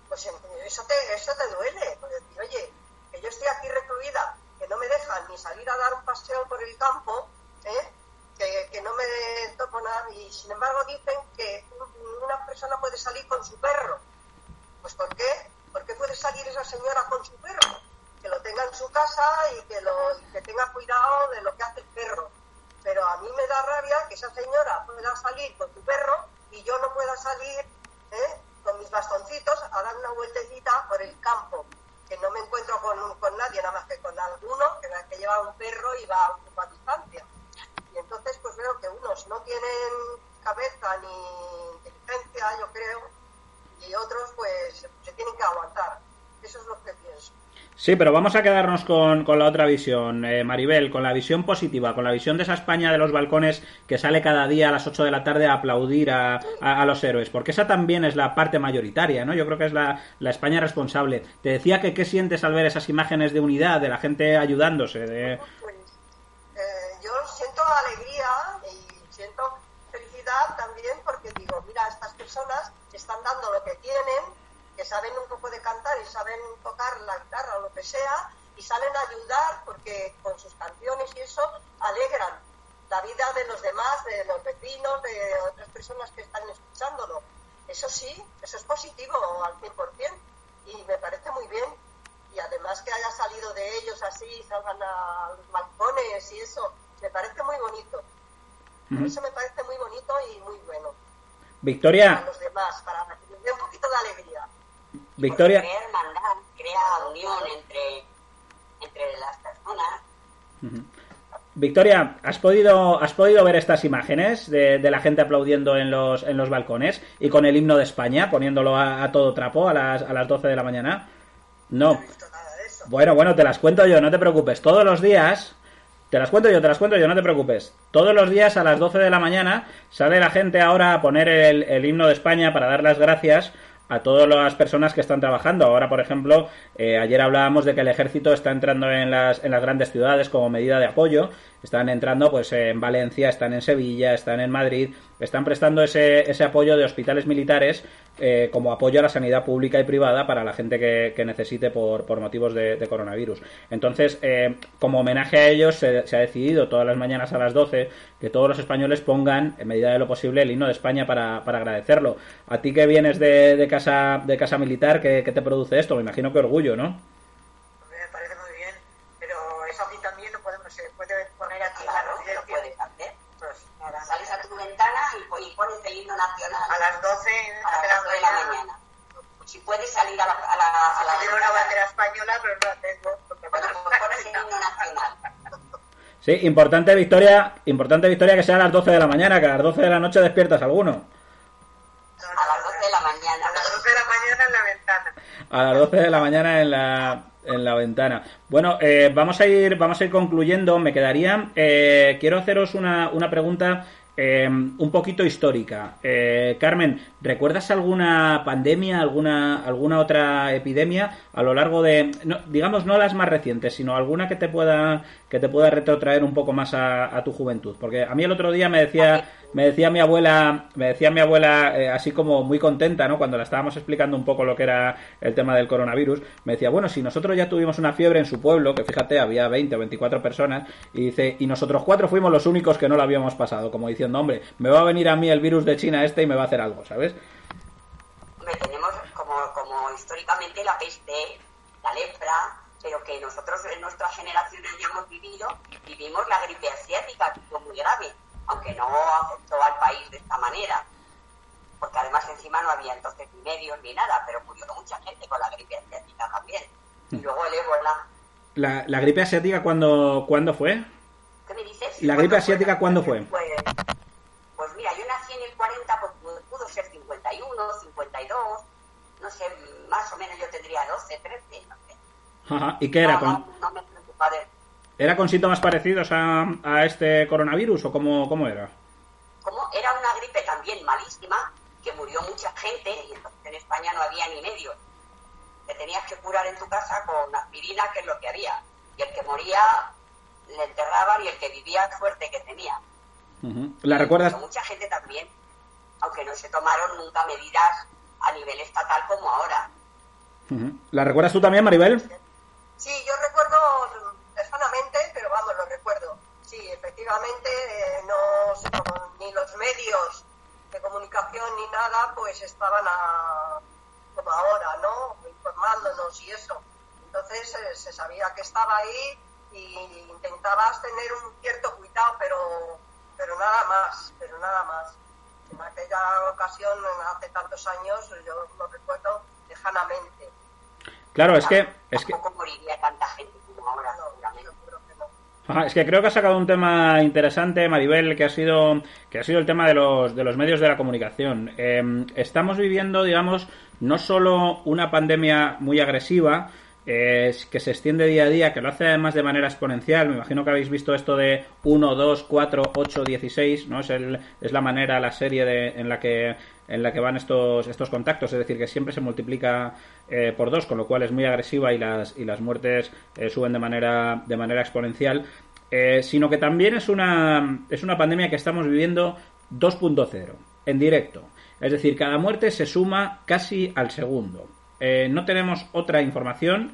pues eso te, eso te duele, pues decir, oye, que yo estoy aquí recluida, que no me dejan ni salir a dar un paseo por el campo, ¿eh? Que, que, no me toco nada, y sin embargo dicen que una persona puede salir con su perro. Pues ¿por qué? ¿Por qué puede salir esa señora con su perro? Que lo tenga en su casa y que, lo, que tenga cuidado de lo que hace el perro. Pero a mí me da rabia que esa señora pueda salir con su perro y yo no pueda salir ¿eh? con mis bastoncitos a dar una vueltecita por el campo. Que no me encuentro con, con nadie, nada más que con alguno que, que lleva un perro y va a un poco a distancia. Entonces pues veo que unos no tienen cabeza ni inteligencia, yo creo, y otros pues se tienen que aguantar. Eso es lo que pienso. Sí, pero vamos a quedarnos con, con la otra visión, eh, Maribel, con la visión positiva, con la visión de esa España de los balcones que sale cada día a las 8 de la tarde a aplaudir a, a, los héroes, porque esa también es la parte mayoritaria, ¿no? Yo creo que es la, la, España responsable. Te decía que qué sientes al ver esas imágenes de unidad, de la gente ayudándose. De... alegría y siento felicidad también porque digo, mira, estas personas están dando lo que tienen, que saben un poco de cantar y saben tocar la guitarra o lo que sea, y salen a ayudar porque con sus canciones y eso alegran la vida de los demás, de los vecinos, de otras personas que están escuchándolo. Eso sí, eso es positivo al 100% y me parece muy bien. Y además que haya salido de ellos así, salgan a los balcones y eso, me parece muy bonito. Eso me parece muy bonito y muy bueno. Victoria. Para los demás, para que un poquito de alegría. Victoria. Crea hermandad, crea unión entre, entre las personas. Victoria, ¿has podido, ¿has podido ver estas imágenes de, de, la gente aplaudiendo en los, en los balcones y con el himno de España, poniéndolo a, a todo trapo a las, a las 12 de la mañana? No. no bueno, bueno, te las cuento yo, no te preocupes. Todos los días te las cuento yo, te las cuento yo, no te preocupes. Todos los días a las 12 de la mañana sale la gente ahora a poner el, himno de España para dar las gracias a todas las personas que están trabajando. Ahora, por ejemplo, eh, ayer hablábamos de que el ejército está entrando en las, en las grandes ciudades como medida de apoyo. Están entrando pues en Valencia, están en Sevilla, están en Madrid, están prestando ese, ese apoyo de hospitales militares eh, como apoyo a la sanidad pública y privada para la gente que, que necesite por, por motivos de, coronavirus. Entonces, eh, como homenaje a ellos, se, se, ha decidido todas las mañanas a las 12 que todos los españoles pongan, en medida de lo posible, el himno de España para, para agradecerlo. A ti que vienes de, de casa, de casa militar, ¿qué, ¿qué te produce esto? Me imagino que orgullo, ¿no? Y, pones el himno nacional. A las 12, a las 12 de la mañana. Si puedes salir a la... A la, a la tengo una bandera española, pero no la tengo. Porque bueno, pues pones el himno nacional. Sí, importante victoria, importante victoria que sea a las 12 de la mañana, que a las 12 de la noche despiertas alguno. A las 12 de la mañana. A las 12 de la mañana en la ventana. A las 12 de la mañana en la, en la ventana. Bueno, eh, vamos a ir, vamos a ir concluyendo. Me quedaría, eh, quiero haceros una, una pregunta eh, un poquito histórica. Eh, Carmen, ¿recuerdas alguna pandemia, alguna, alguna otra epidemia a lo largo de, digamos, no las más recientes, sino alguna que te pueda, que te pueda retrotraer un poco más a, tu juventud? Porque a mí el otro día me decía, me decía mi abuela, me decía mi abuela, eh, así como muy contenta, ¿no? Cuando la estábamos explicando un poco lo que era el tema del coronavirus, me decía, bueno, si nosotros ya tuvimos una fiebre en su pueblo, que fíjate, había 20 o 24 personas, y dice, y nosotros cuatro fuimos los únicos que no lo habíamos pasado, como diciendo, hombre, me va a venir a mí el virus de China este y me va a hacer algo, ¿sabes? tenemos como, como históricamente la peste, la lepra, pero que nosotros en nuestra generación ya hemos vivido, vivimos la gripe asiática, que fue muy grave, aunque no afectó al país de esta manera, porque además encima no había entonces ni medios ni nada, pero murió mucha gente con la gripe asiática también. Y luego el ébola. ¿La, la gripe asiática cuándo, cuándo fue? ¿Qué me dices? ¿La gripe asiática cuándo fue? Pues, pues mira, yo nací en el 40, pues pudo ser 51, 52, no sé, más o menos yo tendría 12, 13, no. Ajá, ¿y qué era? con... ¿Era con síntomas parecidos a, a este coronavirus o cómo, cómo era? Como era una gripe también malísima, que murió mucha gente y entonces en España no había ni medios. Te tenías que curar en tu casa con aspirina, que es lo que había. Y el que moría le enterraban y el que vivía suerte que tenía. ¿La recuerdas? mucha gente también, aunque no se tomaron nunca medidas a nivel estatal como ahora. ¿La recuerdas tú también, Maribel? Sí, yo recuerdo lejanamente, pero vamos, lo recuerdo. Sí, efectivamente, eh, no, ni los medios de comunicación ni nada, pues estaban a, como ahora, ¿no? Informándonos y eso. Entonces eh, se sabía que estaba ahí y intentabas tener un cierto cuidado, pero, pero nada más, pero nada más. En aquella ocasión, hace tantos años, yo lo recuerdo lejanamente. Claro, es que... Es que... moriría tanta gente como ahora, es que creo que ha sacado un tema interesante, Maribel, que ha sido que ha sido el tema de los de los medios de la comunicación. Em, estamos viviendo, digamos, no solo una pandemia muy agresiva, es que se extiende día a día, que lo hace además de manera exponencial. Me imagino que habéis visto esto de 1, 2, 4, 8, 16, ¿no? Es, el, es la manera, la serie de, en la que en la que van estos estos contactos, es decir, que siempre se multiplica eh, por dos, con lo cual es muy agresiva y las y las muertes eh, suben de manera de manera exponencial, eh, sino que también es una es una pandemia que estamos viviendo 2.0 en directo. Es decir, cada muerte se suma casi al segundo. No tenemos otra información,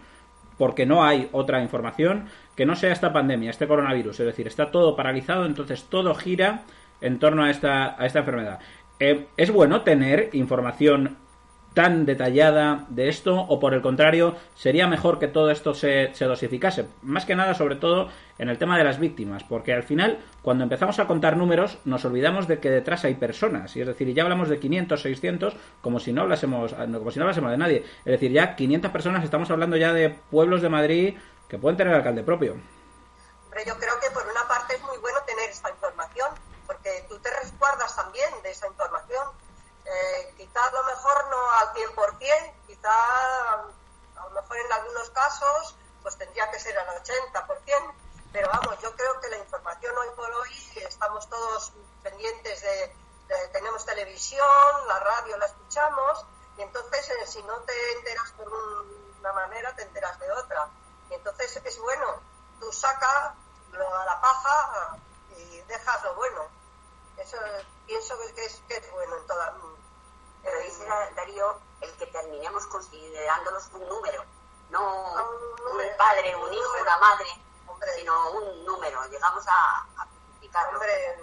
porque no hay otra información que no sea esta pandemia, este coronavirus. Es decir, está todo paralizado, entonces todo gira en torno a esta, a esta enfermedad. Eh, es bueno tener información tan detallada de esto o por el contrario sería mejor que todo esto se, se, dosificase. Más que nada sobre todo en el tema de las víctimas porque al final cuando empezamos a contar números nos olvidamos de que detrás hay personas. Y es decir ya hablamos de 500 600 como si no hablásemos como si no hablásemos de nadie. Es decir ya 500 personas estamos hablando ya de pueblos de Madrid que pueden tener alcalde propio. Hombre, yo creo que por una parte te resguardas también de esa información eh, quizá a lo mejor no al 100%, quizá a lo mejor en algunos casos pues tendría que ser al 80%, pero vamos, yo creo que la información hoy por hoy estamos todos pendientes de, tenemos televisión, la radio la escuchamos, y entonces eh, si no te enteras por una manera, te enteras de otra. Y entonces es bueno, tú sacas lo a la paja y dejas lo bueno. Eso pienso que es, que es bueno en toda, pero dice Darío el que terminemos considerándolos un número, no un, padre, un hijo, una madre, sino un número. Llegamos a, a Hombre,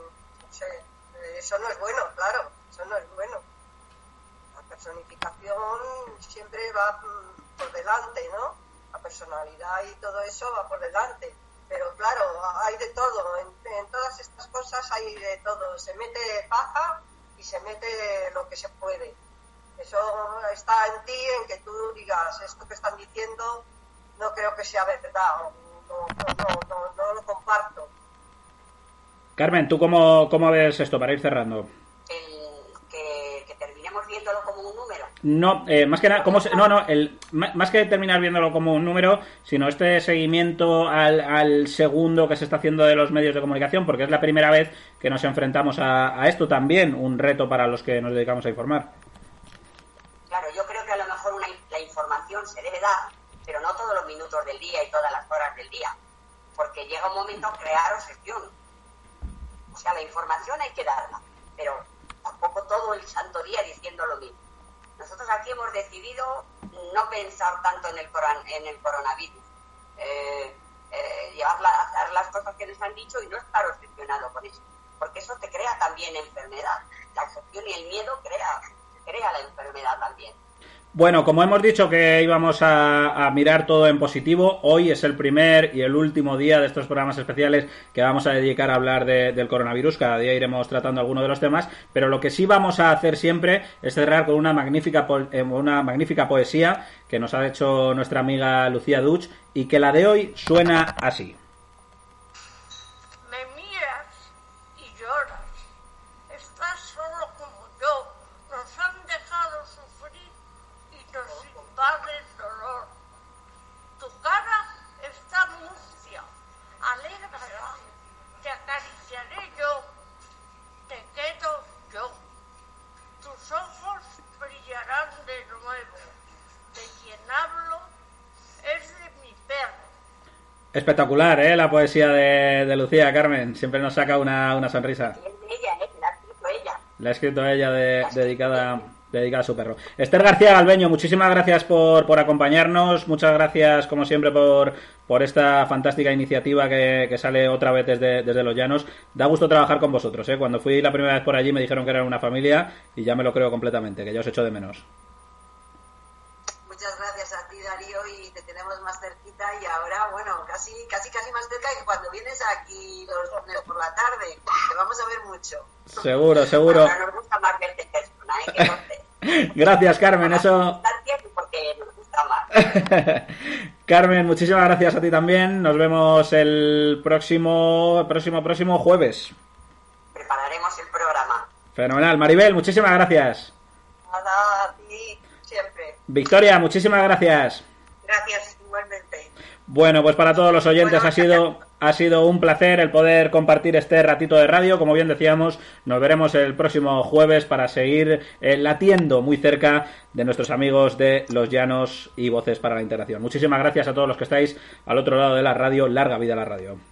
eso no es bueno, claro, eso no es bueno. La personificación siempre va mm, por delante, ¿no? La personalidad y todo eso va por delante. Pero claro, hay de todo. Se mete paja y se mete lo que se puede. Eso está en ti, en que tú digas, esto que están diciendo no creo que sea verdad, no, no, no, no lo comparto. Carmen, ¿tú cómo, cómo ves esto para ir cerrando? El, que, que terminemos viéndolo como un número. No, eh, más que nada, ¿cómo se- no, no, el, más que terminar viéndolo como un número, sino este seguimiento al, al segundo que se está haciendo de los medios de comunicación, porque es la primera vez que nos enfrentamos a, a esto también, un reto para los que nos dedicamos a informar. Claro, yo creo que a lo mejor una, la información se debe dar, pero no todos los minutos del día y todas las horas del día, porque llega un momento crear obsesión. O sea, la información hay que darla, pero tampoco todo el santo día diciendo lo mismo. Nosotros aquí hemos decidido no pensar tanto en el, coron- en el coronavirus, eh, eh, llevar hacer las cosas que nos han dicho y no estar obsesionado con eso, porque eso te crea también enfermedad. La obsesión y el miedo crea, crea la enfermedad también. Bueno, como hemos dicho que íbamos a, mirar todo en positivo, hoy es el primer y el último día de estos programas especiales que vamos a dedicar a hablar de- del coronavirus. Cada día iremos tratando alguno de los temas, pero lo que sí vamos a hacer siempre es cerrar con una magnífica, eh, una magnífica poesía que nos ha hecho nuestra amiga Lucía Duch y que la de hoy suena así. Espectacular, ¿eh? La poesía de, de Lucía, Carmen. Siempre nos saca una, una sonrisa. Es ella, ¿eh? que la ha escrito ella. La ha escrito ella de- dedicada, dedicada a su perro. Esther García Galbeño, muchísimas gracias por, por acompañarnos. Muchas gracias, como siempre, por, por esta fantástica iniciativa que, que sale otra vez desde, desde Los Llanos. Da gusto trabajar con vosotros. ¿eh? Cuando fui la primera vez por allí me dijeron que eran una familia y ya me lo creo completamente, que ya os echo de menos. Muchas gracias a ti, Darío, y te tenemos más cerquita y ahora, bueno, casi, más cerca que cuando vienes aquí los lunes por la tarde. Te vamos a ver mucho. Seguro, seguro. Ahora nos gusta más verte en persona, ¿eh? Que conste. Gracias, Carmen. Eso. Gracias porque nos gusta más. Carmen, muchísimas gracias a ti también. Nos vemos el próximo, próximo, próximo jueves. Prepararemos el programa. Fenomenal. Maribel, muchísimas gracias. Nada, a ti siempre. Victoria, muchísimas gracias. Gracias. Bueno, pues para todos los oyentes ha sido ha sido un placer el poder compartir este ratito de radio. Como bien decíamos, nos veremos el próximo jueves para seguir eh, latiendo muy cerca de nuestros amigos de Los Llanos y Voces para la Integración. Muchísimas gracias a todos los que estáis al otro lado de la radio. Larga vida a la radio.